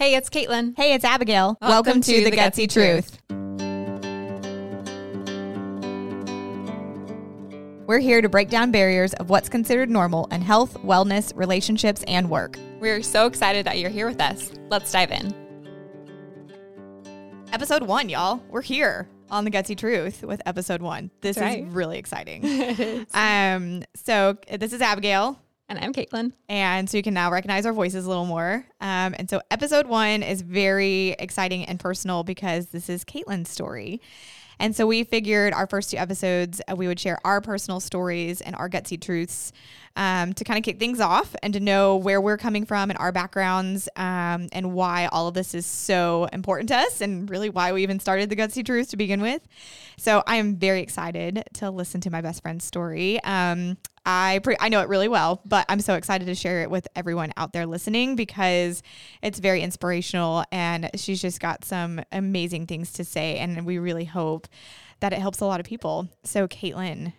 Hey, it's Katelyn. Hey, it's Abigail. Welcome to The Gutsy Truth. We're here to break down barriers of what's considered normal in health, wellness, relationships, and work. We're so excited that you're here with us. Let's dive in. Episode one, y'all. We're here on The Gutsy Truth with episode one. This is really exciting. um, so this is Abigail. And I'm Katelyn. And so you can now recognize our voices a little more. Um, and so episode one is very exciting and personal because this is Katelyn's story. And so we figured our first two episodes, uh, we would share our personal stories and our gutsy truths um, to kind of kick things off and to know where we're coming from and our backgrounds um, and why all of this is so important to us and really why we even started the gutsy truth to begin with. So I am very excited to listen to my best friend's story. Um, I pre- I know it really well, but I'm so excited to share it with everyone out there listening because it's very inspirational and she's just got some amazing things to say and we really hope that it helps a lot of people. So Katelyn,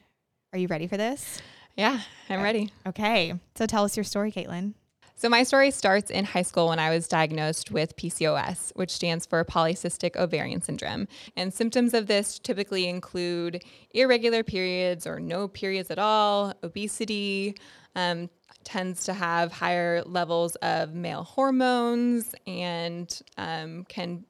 are you ready for this? Yeah, I'm ready. Okay. So tell us your story, Katelyn. So, my story starts in high school when I was diagnosed with PCOS, which stands for polycystic ovarian syndrome. And symptoms of this typically include irregular periods or no periods at all, obesity, um, tends to have higher levels of male hormones, and um, can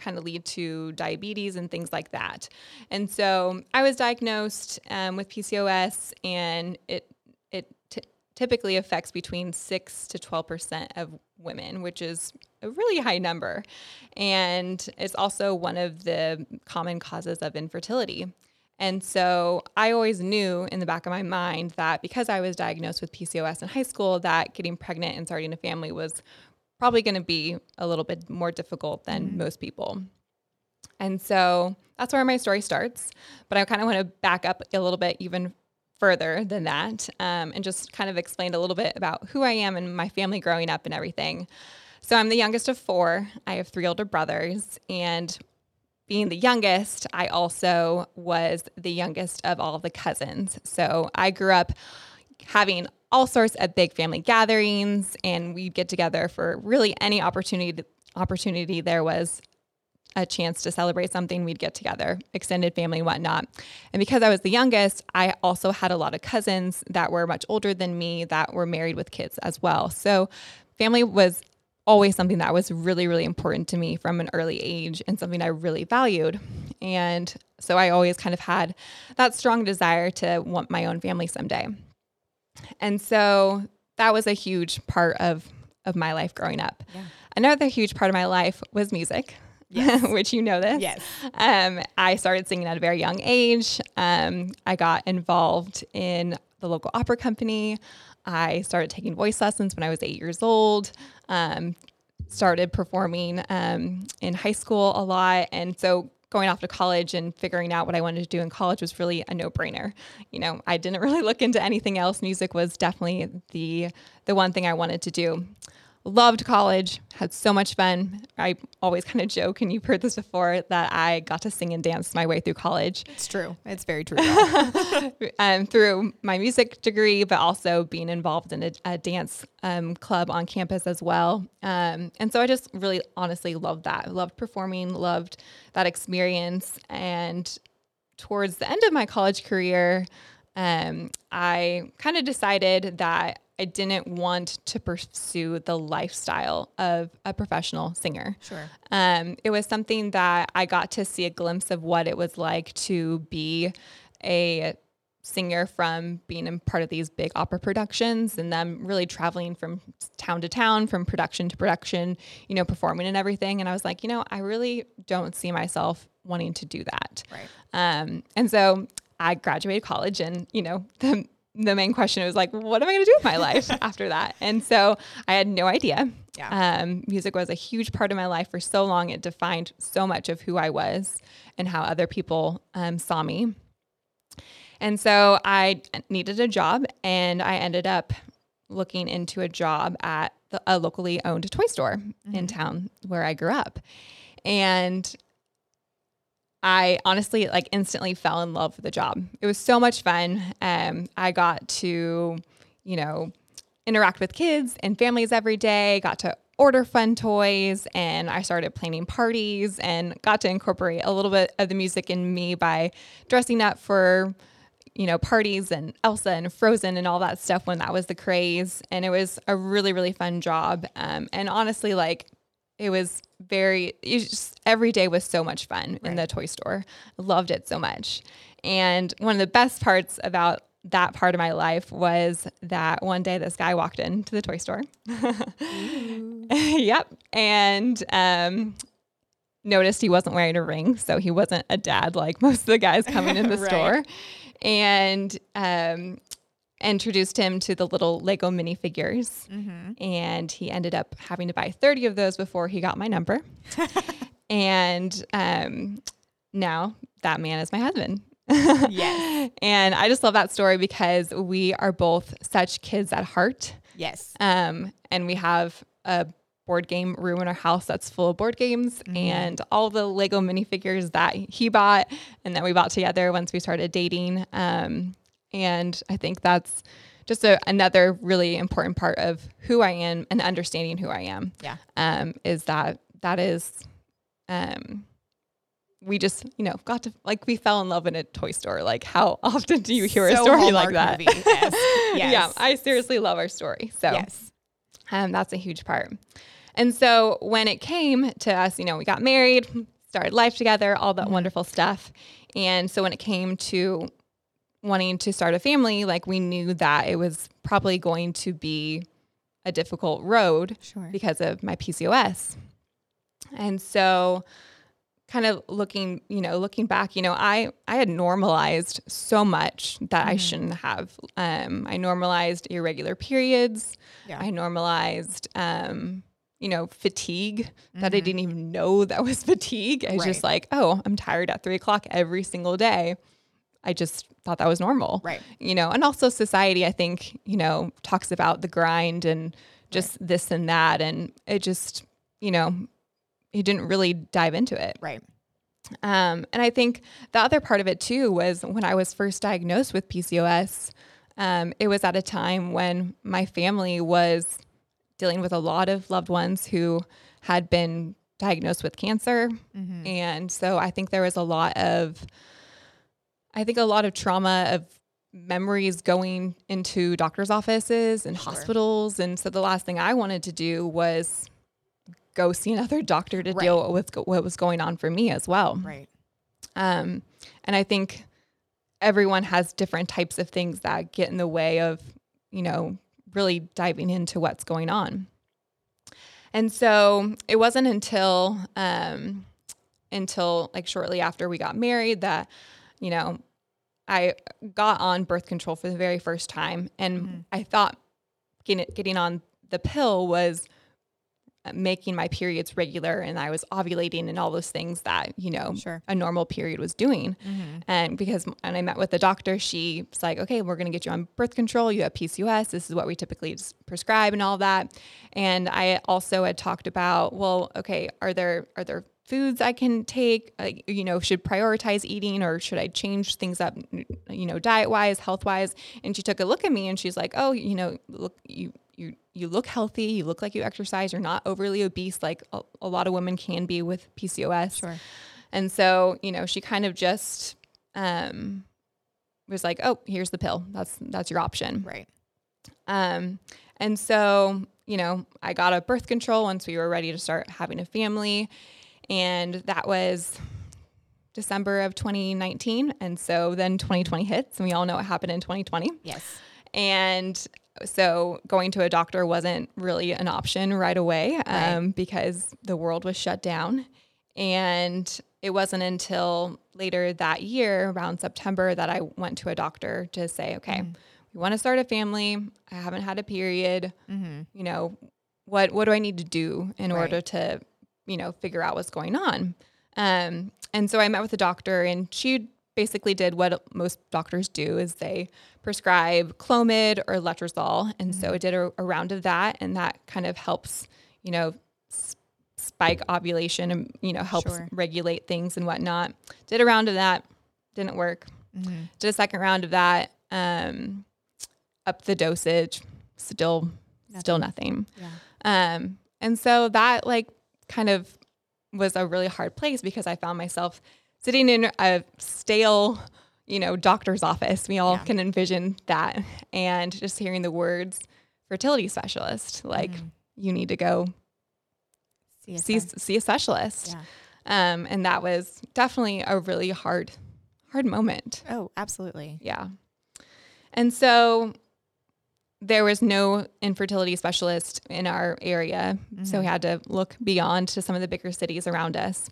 kind of lead to diabetes and things like that. And so I was diagnosed um, with PCOS, and it it t- typically affects between six to twelve percent of women, which is a really high number, and it's also one of the common causes of infertility. And so I always knew in the back of my mind that because I was diagnosed with PCOS in high school, that getting pregnant and starting a family was probably going to be a little bit more difficult than most people. And so that's where my story starts. But I kind of want to back up a little bit even further than that um, and just kind of explain a little bit about who I am and my family growing up and everything. So I'm the youngest of four. I have three older brothers. And being the youngest, I also was the youngest of all the cousins. So I grew up having all sorts of big family gatherings and we'd get together for really any opportunity opportunity there was a chance to celebrate something we'd get together extended family whatnot. And because i was the youngest i also had a lot of cousins that were much older than me that were married with kids as well. So family was always something that was really really important to me from an early age and something i really valued. And so i always kind of had that strong desire to want my own family someday and so that was a huge part of of my life growing up. Yeah. Another huge part of my life was music. which you know this. Yes. Um, I started singing at a very young age. Um, I got involved in the local opera company. I started taking voice lessons when I was eight years old. Um, started performing um, in high school a lot. And so going off to college and figuring out what I wanted to do in college was really a no-brainer. You know, I didn't really look into anything else. Music was definitely the the one thing I wanted to do. Loved college, had so much fun. I always kind of joke, and you've heard this before, that I got to sing and dance my way through college It's true. It's very true. um, through my music degree, but also being involved in a, a dance um, club on campus as well. Um, and so I just really honestly loved that. Loved performing, loved that experience. And towards the end of my college career, um, I kind of decided that I didn't want to pursue the lifestyle of a professional singer. Sure. Um, it was something that I got to see a glimpse of what it was like to be a singer from being in part of these big opera productions and them really traveling from town to town, from production to production, you know, performing and everything. And I was like, you know, I really don't see myself wanting to do that. Right. Um, and so I graduated college and, you know, the, the main question was like, what am I going to do with my life after that? And so I had no idea. Yeah. Um, music was a huge part of my life for so long. It defined so much of who I was and how other people um, saw me. And so I needed a job and I ended up looking into a job at the, a locally owned toy store in town where I grew up. And I honestly like instantly fell in love with the job. It was so much fun. Um, I got to, you know, interact with kids and families every day, got to order fun toys and I started planning parties and got to incorporate a little bit of the music in me by dressing up for you know parties and Elsa and Frozen and all that stuff when that was the craze and it was a really really fun job um, and honestly like it was very it was just every day was so much fun in the toy store loved it so much and one of the best parts about that part of my life was that one day this guy walked into the toy store. yep. And um, noticed he wasn't wearing a ring. So he wasn't a dad like most of the guys coming in the Right. store. And um, introduced him to the little Lego minifigures. And he ended up having to buy 30 of those before he got my number. and um, now that man is my husband. Yes. And I just love that story because we are both such kids at heart. Yes. Um, and we have a board game room in our house that's full of board games and all the Lego minifigures that he bought and that we bought together once we started dating. Um, and I think that's just a, another really important part of who I am and understanding who I am. Yeah. Um, is that that is, um, we just you know got to like we fell in love in a toy store. Like how often do you hear a So story like that? movie. Yes. Yeah, I seriously love our story. So Yes. um, that's a huge part. And so when it came to us, you know, we got married, started life together, all that wonderful stuff. And so when it came to wanting to start a family, like we knew that it was probably going to be a difficult road Sure. because of my PCOS. And so kind of looking, you know, looking back, you know, I I had normalized so much that I shouldn't have. Um, I normalized irregular periods. Yeah. I normalized um, you know, fatigue that I didn't even know that was fatigue. I was just like, oh, I'm tired at three o'clock every single day. I just thought that was normal Right. you know? And also society i think you know talks about the grind and just this and that and it just you know he didn't really dive into it. Right. um, and i think the other part of it too was when i was first diagnosed with pcos um, it was at a time when my family was dealing with a lot of loved ones who had been diagnosed with cancer. And so i think there was a lot of I think a lot of trauma of memories going into doctor's offices and hospitals. And so the last thing I wanted to do was go see another doctor to deal with what was going on for me as well. Right. Um, and I think everyone has different types of things that get in the way of, you know, really diving into what's going on. And so it wasn't until, um, until like shortly after we got married that, you know, I got on birth control for the very first time. And I thought getting, getting on the pill was uh, making my periods regular and I was ovulating and all those things that, you know, Sure. a normal period was doing. Mm-hmm. And because and I met with the doctor, she's like, okay, we're going to get you on birth control. You have PCOS. This is what we typically prescribe and all that. And I also had talked about, well, okay, are there, are there foods I can take, like, you know, should prioritize eating or should I change things up, you know, diet wise, health wise? And she took a look at me and she's like, oh, you know, look, you, you, you look healthy. You look like you exercise. You're not overly obese, like a, a lot of women can be with PCOS. Sure. And so, you know, she kind of just um, was like, "Oh, here's the pill. That's that's your option." Right. Um, and so, you know, I got a birth control once we were ready to start having a family, and that was December of 2019. And so then 2020 hits, and we all know what happened in 2020. Yes. And so going to a doctor wasn't really an option right away um, because the world was shut down. And it wasn't until later that year, around September, that I went to a doctor to say, okay, we want to start a family. I haven't had a period. You know, what what do I need to do in Right. order to, you know, figure out what's going on? Um, and so I met with a doctor, and she basically did what most doctors do: is they prescribe Clomid or Letrozole, and so I did a, a round of that, and that kind of helps, you know, s- spike ovulation and you know helps Sure. regulate things and whatnot. Did a round of that, didn't work. Did a second round of that, um, up the dosage, still, still nothing. Yeah. Um, and so that like kind of was a really hard place because I found myself sitting in a stale, you know, doctor's office. We all Yeah. can envision that. And just hearing the words fertility specialist, like Mm-hmm. you need to go See, see, see a specialist. Yeah. Um, and that was definitely a really hard, hard moment. Oh, absolutely. Yeah. And so there was no infertility specialist in our area. So we had to look beyond to some of the bigger cities around us.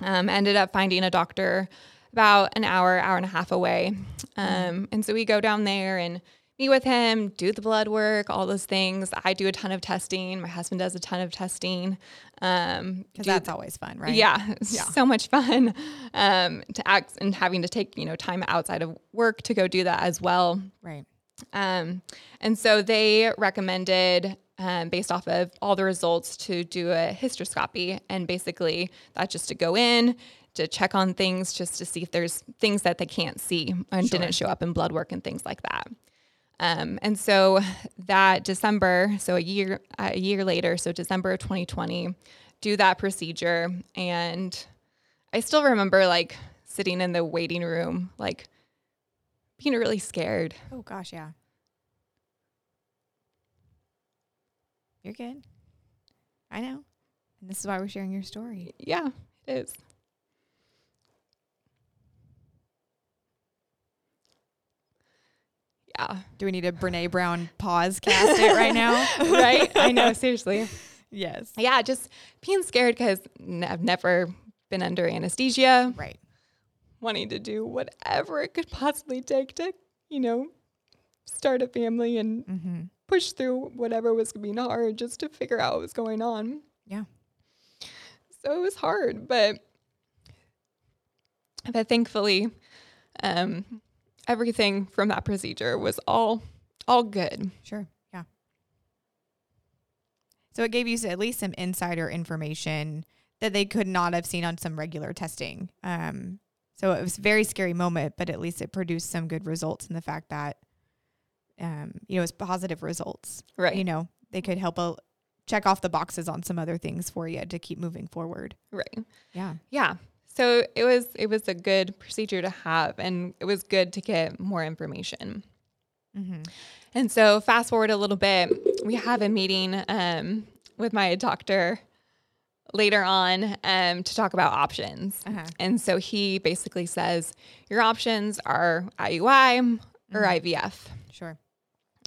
Um, ended up finding a doctor about an hour, hour and a half away. Um, and so we go down there and meet with him, do the blood work, all those things. I do a ton of testing. My husband does a ton of testing. Um, Because do that's always fun, right? yeah, Yeah. so much fun um, to act and having to take you know time outside of work to go do that as well. Right. Um, and so they recommended, um, based off of all the results, to do a hysteroscopy, and basically that's just to go in to check on things, just to see if there's things that they can't see and Sure. didn't show up in blood work and things like that. Um, and so that December, so a year a year later, so December of 2020, do that procedure, and I still remember like sitting in the waiting room, like being really scared. Oh gosh, yeah. You're good. I know. And this is why we're sharing your story. Yeah, it is. Yeah, Do we need a Brene Brown pause cast it right now? right? I know, seriously. Yes. Yeah, just being scared because I've never been under anesthesia, Right. Wanting to do whatever it could possibly take to, you know, start a family and Mm-hmm. push through whatever was being hard just to figure out what was going on. Yeah. So it was hard, but but thankfully, um, everything from that procedure was all all good. Sure. Yeah. So it gave you at least some insider information that they could not have seen on some regular testing. Um, so it was a very scary moment, but at least it produced some good results in the fact that, um, you know, it's positive results. Right. You know, they could help a, check off the boxes on some other things for you to keep moving forward. Right. Yeah. Yeah. So it was it was a good procedure to have and it was good to get more information. Mm-hmm. And so fast forward a little bit, we have a meeting um, with my doctor later on um, to talk about options. Uh-huh. And so he basically says your options are IUI or IVF. Sure.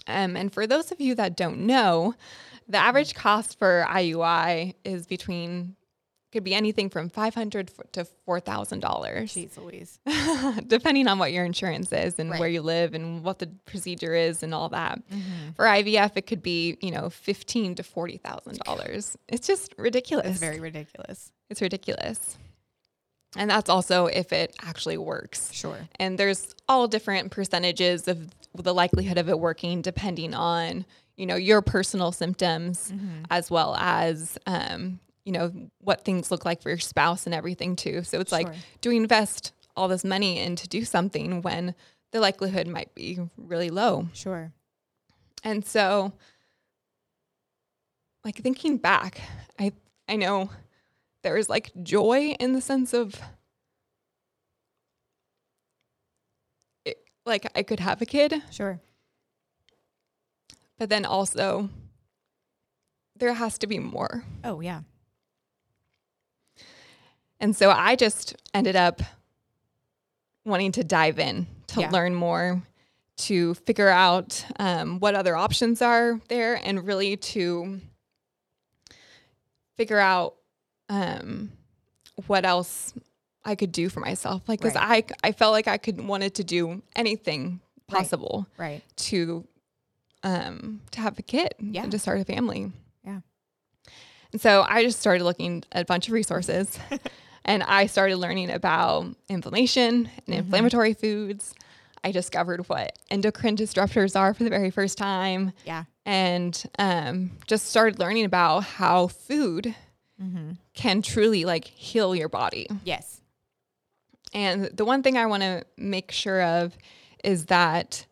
Um, and for those of you that don't know, the average cost for IUI is between could be anything from five hundred to four thousand dollars, Jeez Louise. depending on what your insurance is and Right. where you live and what the procedure is and all that. Mm-hmm. For IVF, it could be you know fifteen to forty thousand dollars. It's just ridiculous. It's very ridiculous. it's ridiculous, and that's also if it actually works. Sure. And there's all different percentages of the likelihood of it working depending on, you know, your personal symptoms as well as, um, you know, what things look like for your spouse and everything too. So it's like, do we invest all this money in to do something when the likelihood might be really low? Sure. And so, like thinking back, I I know there was like joy in the sense of it, like I could have a kid, Sure. but then also there has to be more. Oh yeah. And so I just ended up wanting to dive in to Yeah. learn more, to figure out um, what other options are there, and really to figure out um, what else I could do for myself. Like, because I, I felt like I could wanted to do anything Right. possible Right. to um, to have a kid Yeah. and to start a family. Yeah. And so I just started looking at a bunch of resources and I started learning about inflammation and inflammatory foods. I discovered what endocrine disruptors are for the very first time Yeah. and um, just started learning about how food Mm-hmm. can truly like heal your body. Yes. And the one thing I want to make sure of is that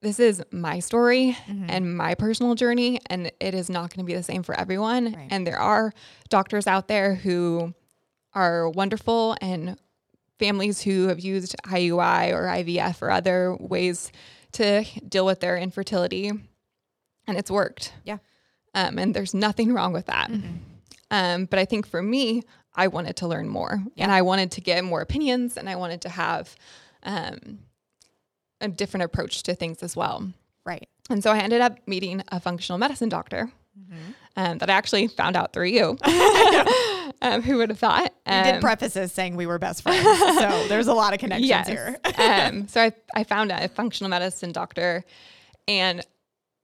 this is my story and my personal journey, and it is not going to be the same for everyone. Right. And there are doctors out there who are wonderful and families who have used IUI or IVF or other ways to deal with their infertility, and it's worked. Yeah. Um, and there's nothing wrong with that. Um, but I think for me, I wanted to learn more and I wanted to get more opinions and I wanted to have um, a different approach to things as well. Right. And so I ended up meeting a functional medicine doctor um, that I actually found out through you. um, who would have thought? Did Um, preface this saying we were best friends. so there's a lot of connections yes. here. um, so I, I found a functional medicine doctor and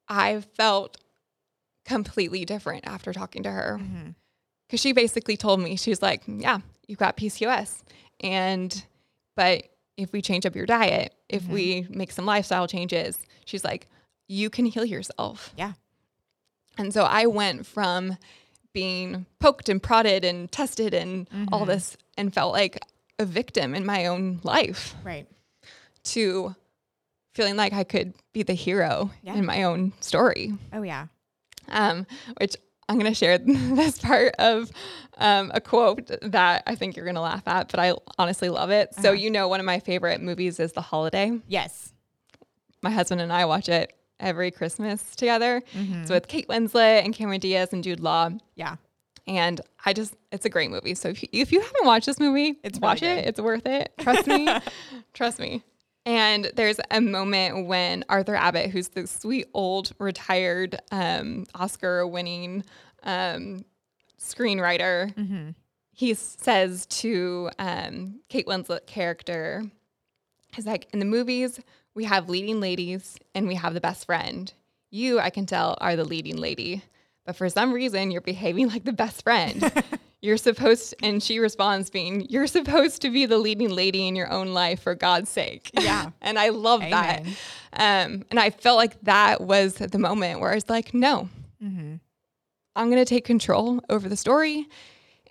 I felt completely different after talking to her. Because she basically told me, she was like, yeah, you've got PCOS. And, but if we change up your diet, if we make some lifestyle changes, she's like, you can heal yourself. Yeah. And so I went from being poked and prodded and tested and all this and felt like a victim in my own life Right. to feeling like I could be the hero Yeah. in my own story. Oh yeah. Um, which I'm going to share this part of um, a quote that I think you're going to laugh at, but I honestly love it. So, you know, one of my favorite movies is The Holiday. Yes. My husband and I watch it every Christmas together. It's with Kate Winslet and Cameron Diaz and Jude Law. Yeah. And I just, it's a great movie. So if you, if you haven't watched this movie, It's watch really it. It's worth it. Trust me. Trust me. And there's a moment when Arthur Abbott, who's the sweet old retired um, Oscar winning um, screenwriter, Mm-hmm. he says to um, Kate Winslet character, he's like, in the movies, we have leading ladies and we have the best friend. You, I can tell, are the leading lady. But for some reason, you're behaving like the best friend. you're supposed, and she responds being, you're supposed to be the leading lady in your own life for God's sake. Yeah. and I love that. Um, and I felt like that was the moment where I was like, no, Mm-hmm. I'm going to take control over the story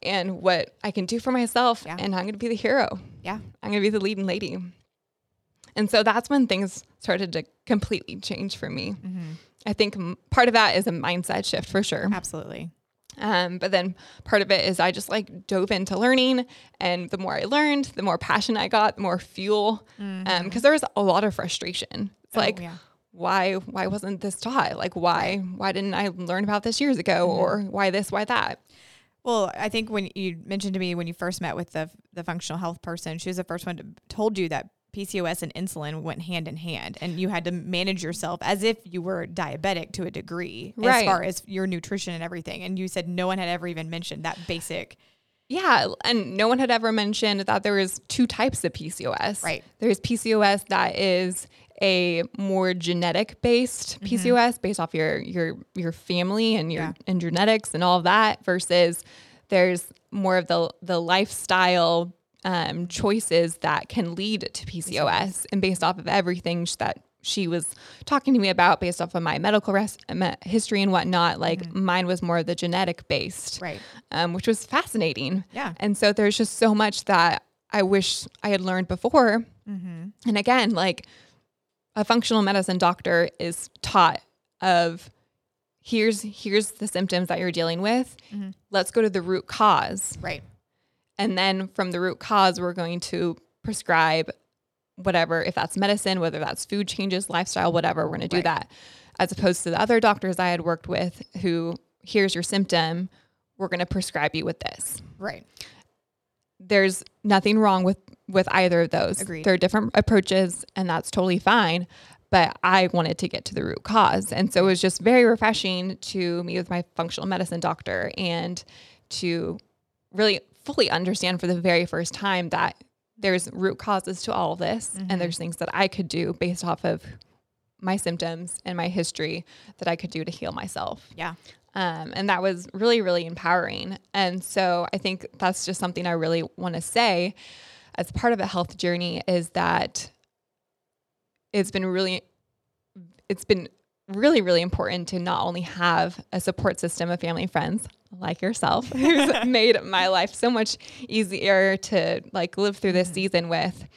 and what I can do for myself. Yeah. And I'm going to be the hero. Yeah. I'm going to be the leading lady. And so that's when things started to completely change for me. Mm-hmm. I think part of that is a mindset shift for sure. Absolutely. Um, but then part of it is I just like dove into learning. And the more I learned, the more passion I got, the more fuel. Because there was a lot of frustration. It's like, Mm-hmm. Oh, yeah. why why wasn't this taught? Like why why didn't I learn about this years ago? Mm-hmm. Or why this, why that? Well, I think when you mentioned to me when you first met with the the functional health person, she was the first one to told you that PCOS and insulin went hand in hand, and you had to manage yourself as if you were diabetic to a degree, as far as your nutrition and everything. And you said no one had ever even mentioned that basic. Yeah, and no one had ever mentioned that there is two types of PCOS. Right. There's PCOS that is a more genetic based mm-hmm. PCOS based off your your your family and your Yeah. and genetics and all of that versus there's more of the the lifestyle um, choices that can lead to PCOS and based off of everything that she was talking to me about based off of my medical res- history and whatnot like mine was more of the genetic based Right. um, which was fascinating. Yeah. And so there's just so much that I wish I had learned before. And again, like a functional medicine doctor is taught of here's here's the symptoms that you're dealing with. Let's go to the root cause. Right. And then from the root cause, we're going to prescribe whatever, if that's medicine, whether that's food changes, lifestyle, whatever, we're going to do Right. that. As opposed to the other doctors I had worked with who, here's your symptom, we're going to prescribe you with this. Right. There's nothing wrong with with either of those. Agreed. There are different approaches and that's totally fine. But I wanted to get to the root cause. And so it was just very refreshing to meet with my functional medicine doctor and to really fully understand for the very first time that there's root causes to all of this and there's things that I could do based off of my symptoms and my history that I could do to heal myself. Yeah. Um, and that was really, really empowering. And so I think that's just something I really want to say as part of a health journey is that it's been really, it's been really, really important to not only have a support system of family and friends like yourself, who's made my life so much easier to like live through this mm-hmm. season with,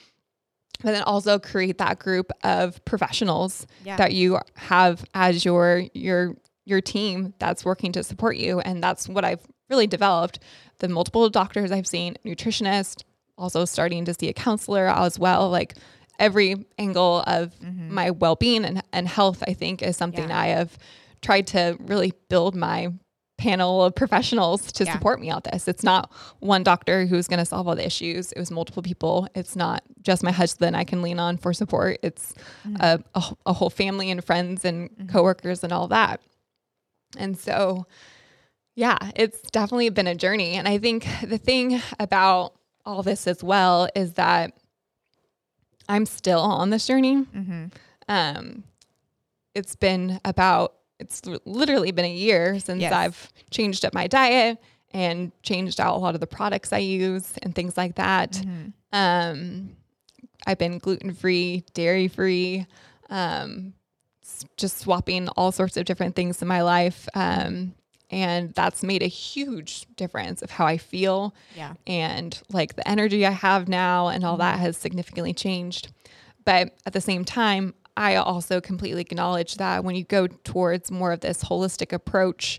but then also create that group of professionals Yeah. that you have as your your your team that's working to support you. And that's what I've really developed. The multiple doctors I've seen nutritionist also starting to see a counselor as well like every angle of mm-hmm. my well-being and, and health I think is something Yeah. I have tried to really build my panel of professionals to Yeah. support me on this. It's not one doctor who's going to solve all the issues. It was multiple people. It's not just my husband I can lean on for support. It's mm. a, a, a whole family and friends and mm-hmm. coworkers and all that. And so, yeah, it's definitely been a journey. And I think the thing about all this as well is that I'm still on this journey. Mm-hmm. Um, it's been about it's literally been a year since Yes. I've changed up my diet and changed out a lot of the products I use and things like that. Mm-hmm. Um, I've been gluten free, dairy free, um, just swapping all sorts of different things in my life. Um, and that's made a huge difference of how I feel Yeah. and like the energy I have now and all that has significantly changed. But at the same time, I also completely acknowledge that when you go towards more of this holistic approach,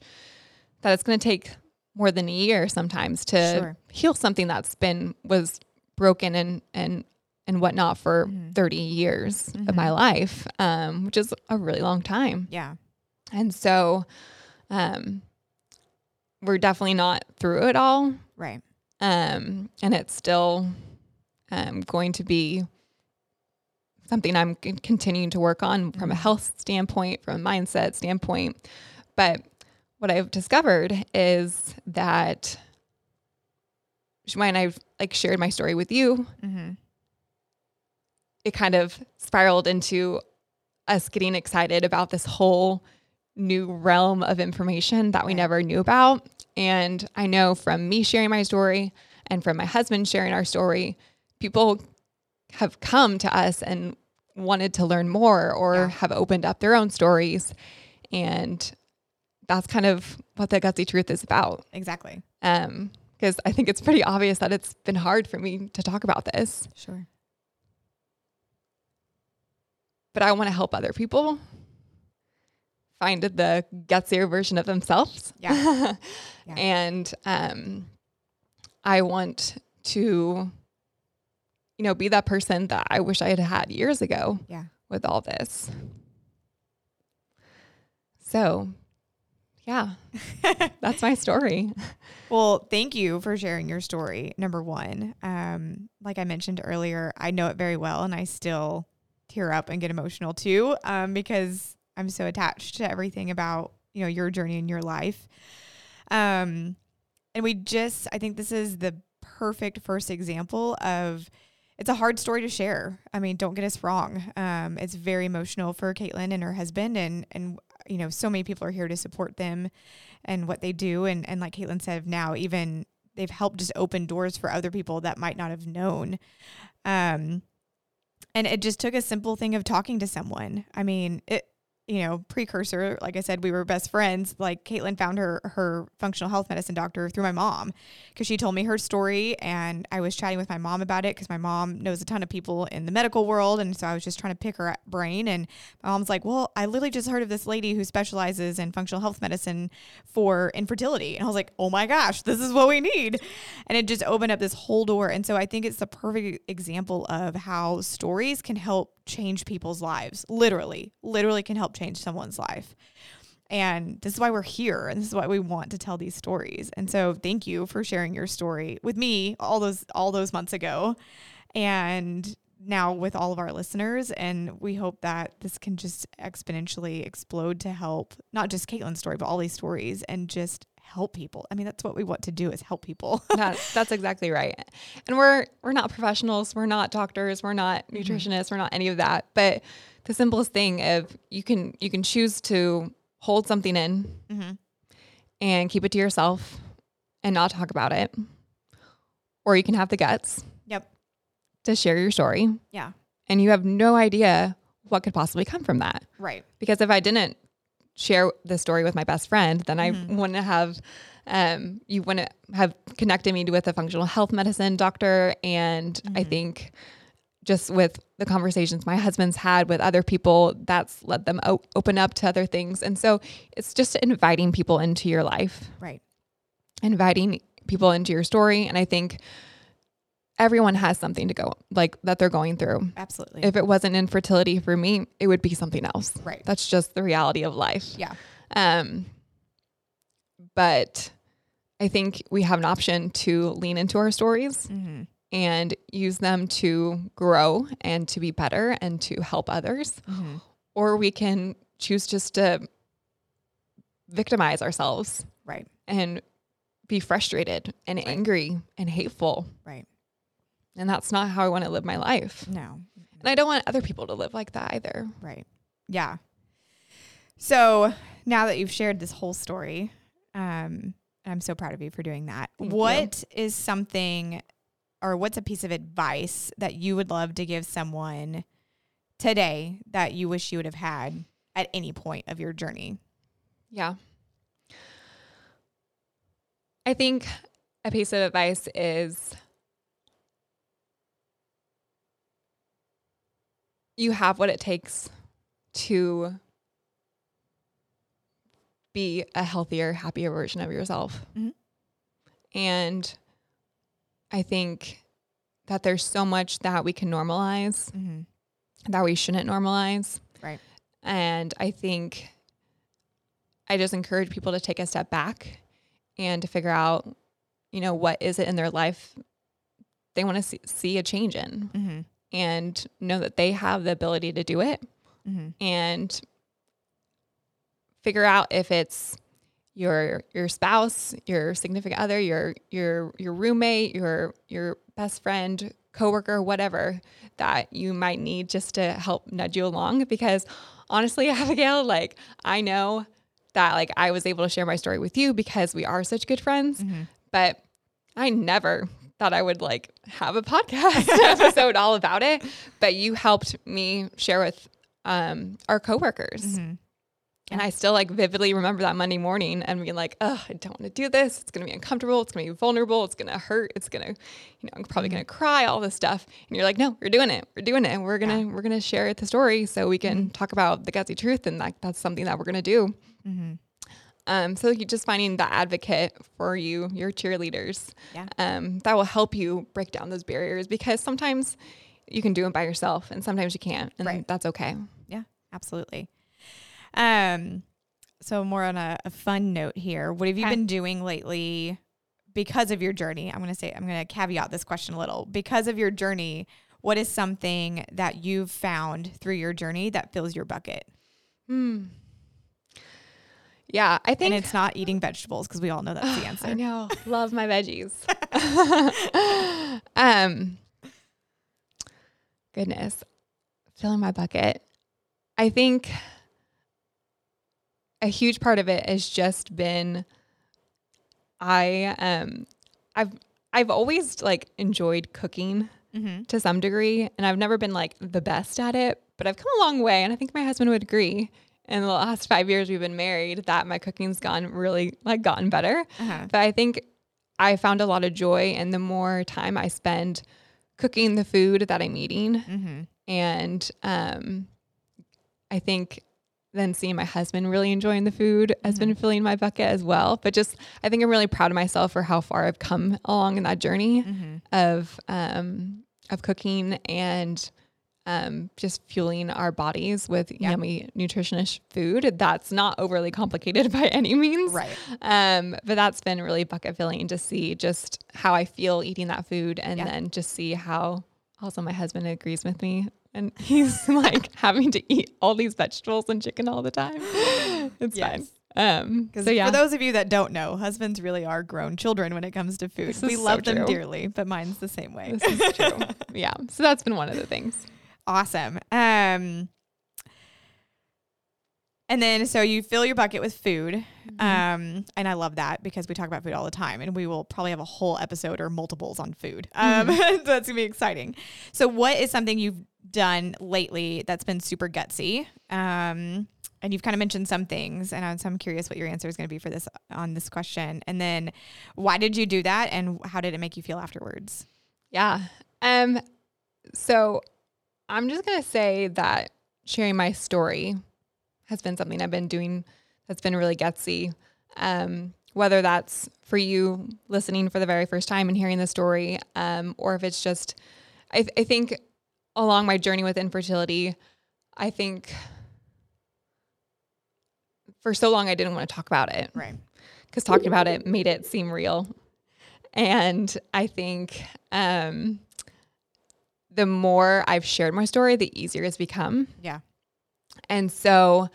that it's going to take more than a year sometimes to Sure. heal something that's been was broken and and and whatnot for 30 years of my life, um, which is a really long time. Yeah. And so um, we're definitely not through it all Right. um, and it's still um, going to be something I'm continuing to work on from a health standpoint, from a mindset standpoint. But what I've discovered is that when I've like shared my story with you, Mm-hmm. it kind of spiraled into us getting excited about this whole new realm of information that we Right. never knew about. And I know from me sharing my story and from my husband sharing our story, people have come to us and wanted to learn more or Yeah. have opened up their own stories. And that's kind of what the gutsy truth is about. Exactly. Um, because I think it's pretty obvious that it's been hard for me to talk about this. Sure. but I want to help other people find the gutsier version of themselves. Yeah. Yeah. And um, I want to, you know, be that person that I wish I had had years ago Yeah. with all this. So, yeah, that's my story. Well, thank you for sharing your story. Number one, um, like I mentioned earlier, I know it very well, and I still tear up and get emotional too, um, because I'm so attached to everything about you know your journey in your life. Um, and we just, I think this is the perfect first example of. It's a hard story to share. I mean, don't get us wrong. Um, it's very emotional for Katelyn and her husband, and and you know, so many people are here to support them and what they do. And, and like Katelyn said, now even they've helped just open doors for other people that might not have known. Um, and it just took a simple thing of talking to someone. I mean, it, you know, precursor, like I said, we were best friends. Like Katelyn found her, her functional health medicine doctor through my mom because she told me her story and I was chatting with my mom about it because my mom knows a ton of people in the medical world. And so I was just trying to pick her brain. And my mom's like, well, I literally just heard of this lady who specializes in functional health medicine for infertility. And I was like, oh my gosh, this is what we need. And it just opened up this whole door. And so I think it's the perfect example of how stories can help change people's lives. Literally, literally can help change someone's life. And this is why we're here. And this is why we want to tell these stories. And so thank you for sharing your story with me all those all those months ago. And now with all of our listeners. And we hope that this can just exponentially explode to help not just Katelyn's story, but all these stories and just help people. I mean, that's what we want to do is help people. That, that's exactly right. And we're we're not professionals, we're not doctors, we're not nutritionists, we're not any of that. But the simplest thing of you can you can choose to hold something in Mhm. and keep it to yourself and not talk about it. Or you can have the guts Yep. to share your story Yeah. and you have no idea what could possibly come from that. Right. because if I didn't share the story with my best friend, then I Mm-hmm. wouldn't have, um, you want to have connected me with a functional health medicine doctor. And I Mm-hmm. think just with the conversations my husband's had with other people, that's let them o- open up to other things. And so it's just inviting people into your life, Right. inviting people into your story. And I think everyone has something to go like that they're going through. Absolutely. If it wasn't infertility for me, it would be something else. Right. That's just the reality of life. yeah. Um, but I think we have an option to lean into our stories Mm-hmm. and use them to grow and to be better and to help others. Mm-hmm. Or we can choose just to victimize ourselves Right. and be frustrated and angry and hateful. Right. And that's not how I want to live my life. No. And I don't want other people to live like that either. Right. Yeah. So now that you've shared this whole story, um, I'm so proud of you for doing that. Thank you. What is something or what's a piece of advice that you would love to give someone today that you wish you would have had at any point of your journey? Yeah. I think a piece of advice is you have what it takes to be a healthier, happier version of yourself. Mhm. And I think that there's so much that we can normalize Mm-hmm. that we shouldn't normalize. Right. And I think I just encourage people to take a step back and to figure out, you know, what is it in their life they want to see, see a change in Mm-hmm. And know that they have the ability to do it Mm-hmm. and figure out if it's your your spouse, your significant other, your your your roommate, your your best friend, coworker, whatever that you might need just to help nudge you along because honestly, Abigail, like I know that like I was able to share my story with you because we are such good friends, Mm-hmm. but I never thought I would like have a podcast episode all about it, but you helped me share with um, our coworkers. Mm-hmm. And I still like vividly remember that Monday morning and being like, oh, I don't want to do this. It's going to be uncomfortable. It's going to be vulnerable. It's going to hurt. It's going to, you know, I'm probably going to cry, all this stuff. And you're like, no, we're doing it. We're doing it. We're going to, we're going to share the story so we can talk about the gutsy truth. And that, that's something that we're going to do. Um, so you just finding the advocate for you, your cheerleaders, Yeah. um, that will help you break down those barriers because sometimes you can do it by yourself and sometimes you can't. And Right. that's okay. Yeah, absolutely. Um, so more on a, a fun note here. What have you Okay. been doing lately because of your journey? I'm gonna say I'm gonna caveat this question a little. Because of your journey, what is something that you've found through your journey that fills your bucket? Hmm. Yeah, I think And it's not eating vegetables because we all know that's the answer. I know. Love my veggies. um goodness. Filling my bucket. I think a huge part of it has just been I um I've I've always like enjoyed cooking Mm-hmm. to some degree and I've never been like the best at it, but I've come a long way and I think my husband would agree. In the last 5 years we've been married that my cooking's gone really like gotten better. Uh-huh. But I think I found a lot of joy in the more time I spend cooking the food that I'm eating. Mm-hmm. And um, I think then seeing my husband really enjoying the food has been filling my bucket as well. But just, I think I'm really proud of myself for how far I've come along in that journey Mm-hmm. of um, of cooking and um, just fueling our bodies with Yeah. yummy, nutritious food. That's not overly complicated by any means. Right. Um, but that's been really bucket filling to see just how I feel eating that food and Yeah. then just see how also my husband agrees with me. And he's like having to eat all these vegetables and chicken all the time. It's Yes. fine. Um, so yeah, for those of you that don't know, husbands really are grown children when it comes to food. This We is so love them dearly, but mine's the same way. this is true. yeah. So that's been one of the things. Awesome. Um, and then so you fill your bucket with food. Um, and I love that because we talk about food all the time and we will probably have a whole episode or multiples on food. Um, so that's gonna be exciting. So what is something you've done lately that's been super gutsy? Um, and you've kind of mentioned some things and I'm, so I'm curious what your answer is going to be for this on this question. And then why did you do that and how did it make you feel afterwards? Yeah. Um so I'm just going to say that sharing my story has been something I've been doing that's been really gutsy. Um, whether that's for you listening for the very first time and hearing the story, um, or if it's just, I, I think along my journey with infertility, I think for so long I didn't want to talk about it. Right. Because talking about it made it seem real. And I think um, the more I've shared my story, the easier it's become. Yeah. And so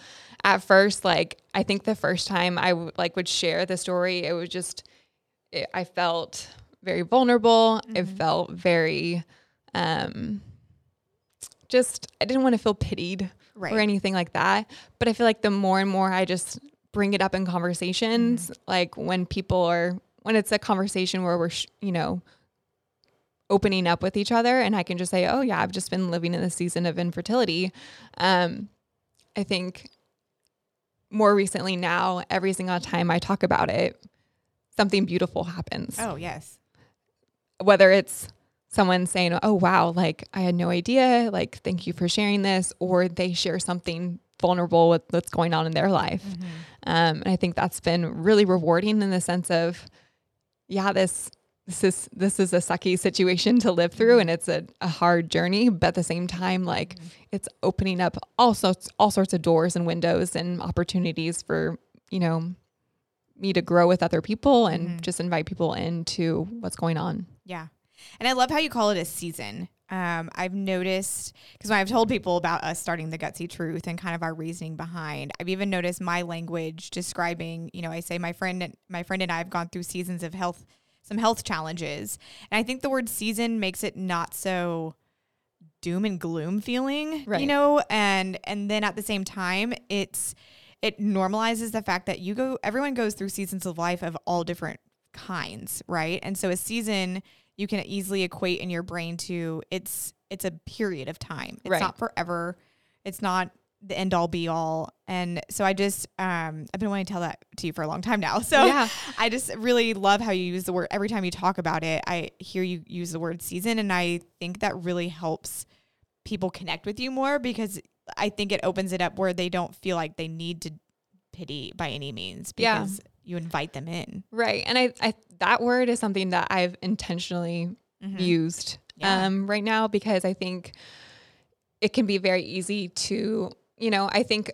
at first, like, I think the first time I w- like would share the story, it was just, it, I felt very vulnerable. It felt very, um, just, I didn't want to feel pitied Right. or anything like that. But I feel like the more and more I just bring it up in conversations, like when people are, when it's a conversation where we're, sh- you know, opening up with each other and I can just say, oh, yeah, I've just been living in the season of infertility. Um, I think more recently now, every single time I talk about it, something beautiful happens Oh, yes. whether it's someone saying, "Oh wow, like I had no idea, like thank you for sharing this," or they share something vulnerable with what's going on in their life. Um, and I think that's been really rewarding in the sense of, yeah, this this is this is a sucky situation to live through, and it's a, a hard journey, but at the same time, like it's opening up all sorts all sorts of doors and windows and opportunities for you know me to grow with other people and just invite people into what's going on. Yeah. And I love how you call it a season. Um, I've noticed because when I've told people about us starting the gutsy truth and kind of our reasoning behind, I've even noticed my language describing. You know, I say my friend, my friend and I have gone through seasons of health, some health challenges, and I think the word season makes it not so doom and gloom feeling. right. You know, and and then at the same time, it's it normalizes the fact that you go everyone goes through seasons of life of all different kinds, right? And so a season you can easily equate in your brain to it's it's a period of time. It's Right. not forever. It's not the end all be all. And so I just um I've been wanting to tell that to you for a long time now. So Yeah. I just really love how you use the word every time you talk about it. I hear you use the word season and I think that really helps people connect with you more because I think it opens it up where they don't feel like they need to pity by any means Yeah. because you invite them in. Right. And I, I that word is something that I've intentionally used Yeah. um, right now because I think it can be very easy to, you know, I think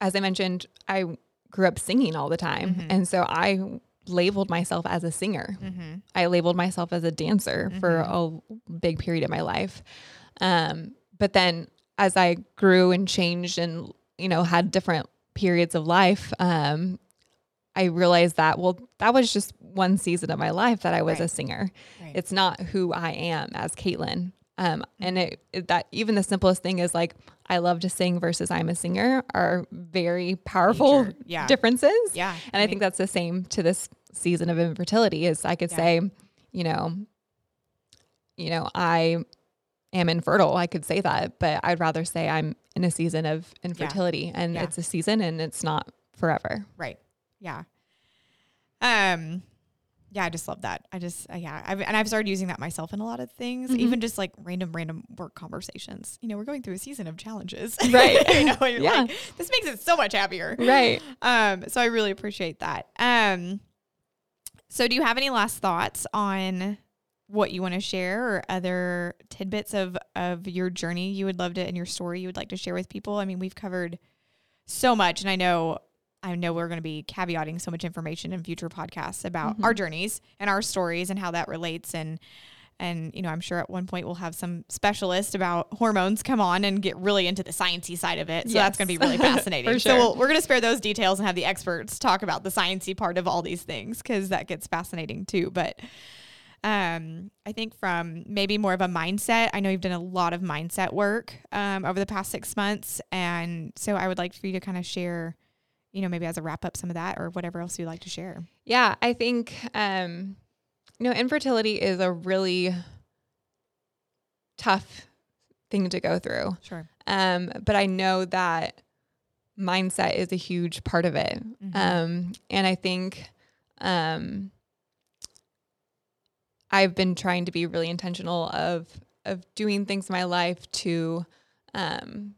as I mentioned, I grew up singing all the time. And so I labeled myself as a singer. I labeled myself as a dancer for a big period of my life. Um, but then as I grew and changed and, you know, had different periods of life, um, I realized that, well, that was just one season of my life that I was a singer. Right. It's not who I am as Katelyn. Um, and it, it- that even the simplest thing is like, I love to sing versus I'm a singer are very powerful yeah. differences. Yeah. And I think that's the same to this season of infertility is I could Yeah. say, you know, you know, I am infertile. I could say that, but I'd rather say I'm in a season of infertility and Yeah. it's a season and it's not forever. Right. Yeah. Um yeah, I just love that. I just uh, yeah, I've, and I've started using that myself in a lot of things, Mm-hmm. even just like random random work conversations. You know, we're going through a season of challenges. Right. you know, you're Yeah. like this makes it so much happier. Right. Um so I really appreciate that. Um so do you have any last thoughts on what you want to share or other tidbits of of your journey you would love to in your story you would like to share with people? I mean, we've covered so much and I know I know we're going to be caveating so much information in future podcasts about our journeys and our stories and how that relates and and you know, I'm sure at one point we'll have some specialist about hormones come on and get really into the sciencey side of it. So that's going to be really fascinating. For So we'll, we're going to spare those details and have the experts talk about the sciencey part of all these things because that gets fascinating too. But um, I think from maybe more of a mindset. I know you've done a lot of mindset work um, over the past six months, and so I would like for you to kind of share, you know, maybe as a wrap up some of that or whatever else you'd like to share. Yeah, I think um, you know infertility is a really tough thing to go through. Sure. Um, but I know that mindset is a huge part of it. Um, and I think um, I've been trying to be really intentional of of doing things in my life to um,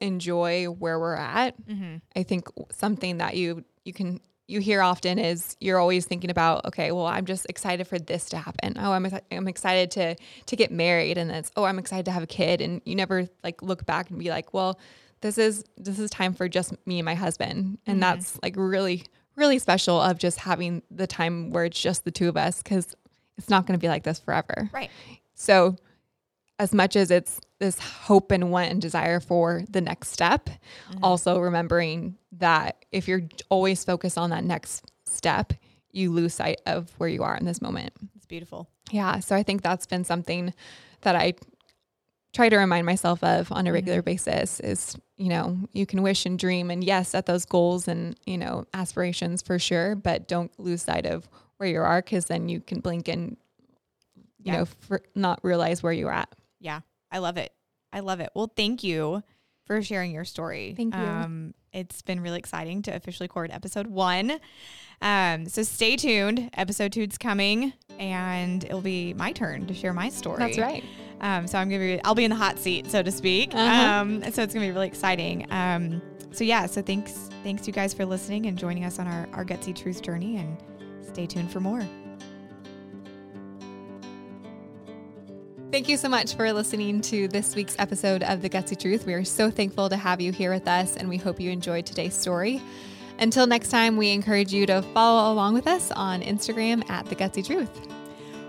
enjoy where we're at. Mm-hmm. I think something that you you can you hear often is you're always thinking about okay well i'm just excited for this to happen oh i'm, I'm excited to to get married and it's oh i'm excited to have a kid and you never like look back and be like well this is this is time for just me and my husband and Mhm. that's like really really special of just having the time where it's just the two of us because it's not going to be like this forever Right. so as much as it's this hope and want and desire for the next step Mhm. also remembering that if you're always focused on that next step, you lose sight of where you are in this moment. It's beautiful. Yeah. So I think that's been something that I try to remind myself of on a regular basis is, you know, you can wish and dream and yes, set those goals and, you know, aspirations for sure, but don't lose sight of where you are because then you can blink and, you Yeah. know, not realize where you're at. Yeah, I love it. I love it. Well, thank you for sharing your story. Thank you. Um, it's been really exciting to officially record episode one. Um, so stay tuned. Episode two's coming, and it'll be my turn to share my story. That's right. Um, so I'm gonna be, I'll be in the hot seat, so to speak. Uh-huh. Um, so it's gonna be really exciting. Um, so yeah, so thanks, thanks you guys for listening and joining us on our our gutsy truth journey, and stay tuned for more. Thank you so much for listening to this week's episode of The Gutsy Truth. We are so thankful to have you here with us, and we hope you enjoyed today's story. Until next time, we encourage you to follow along with us on Instagram at The Gutsy Truth.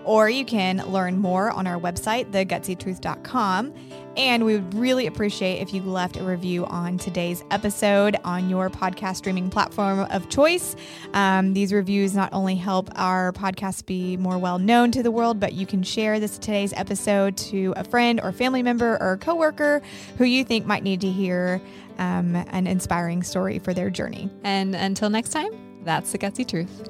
Or you can learn more on our website, thegutsytruth.com. And we would really appreciate if you left a review on today's episode on your podcast streaming platform of choice. Um, these reviews not only help our podcast be more well known to the world, but you can share this today's episode to a friend or family member or coworker who you think might need to hear um, an inspiring story for their journey. And until next time, that's The Gutsy Truth.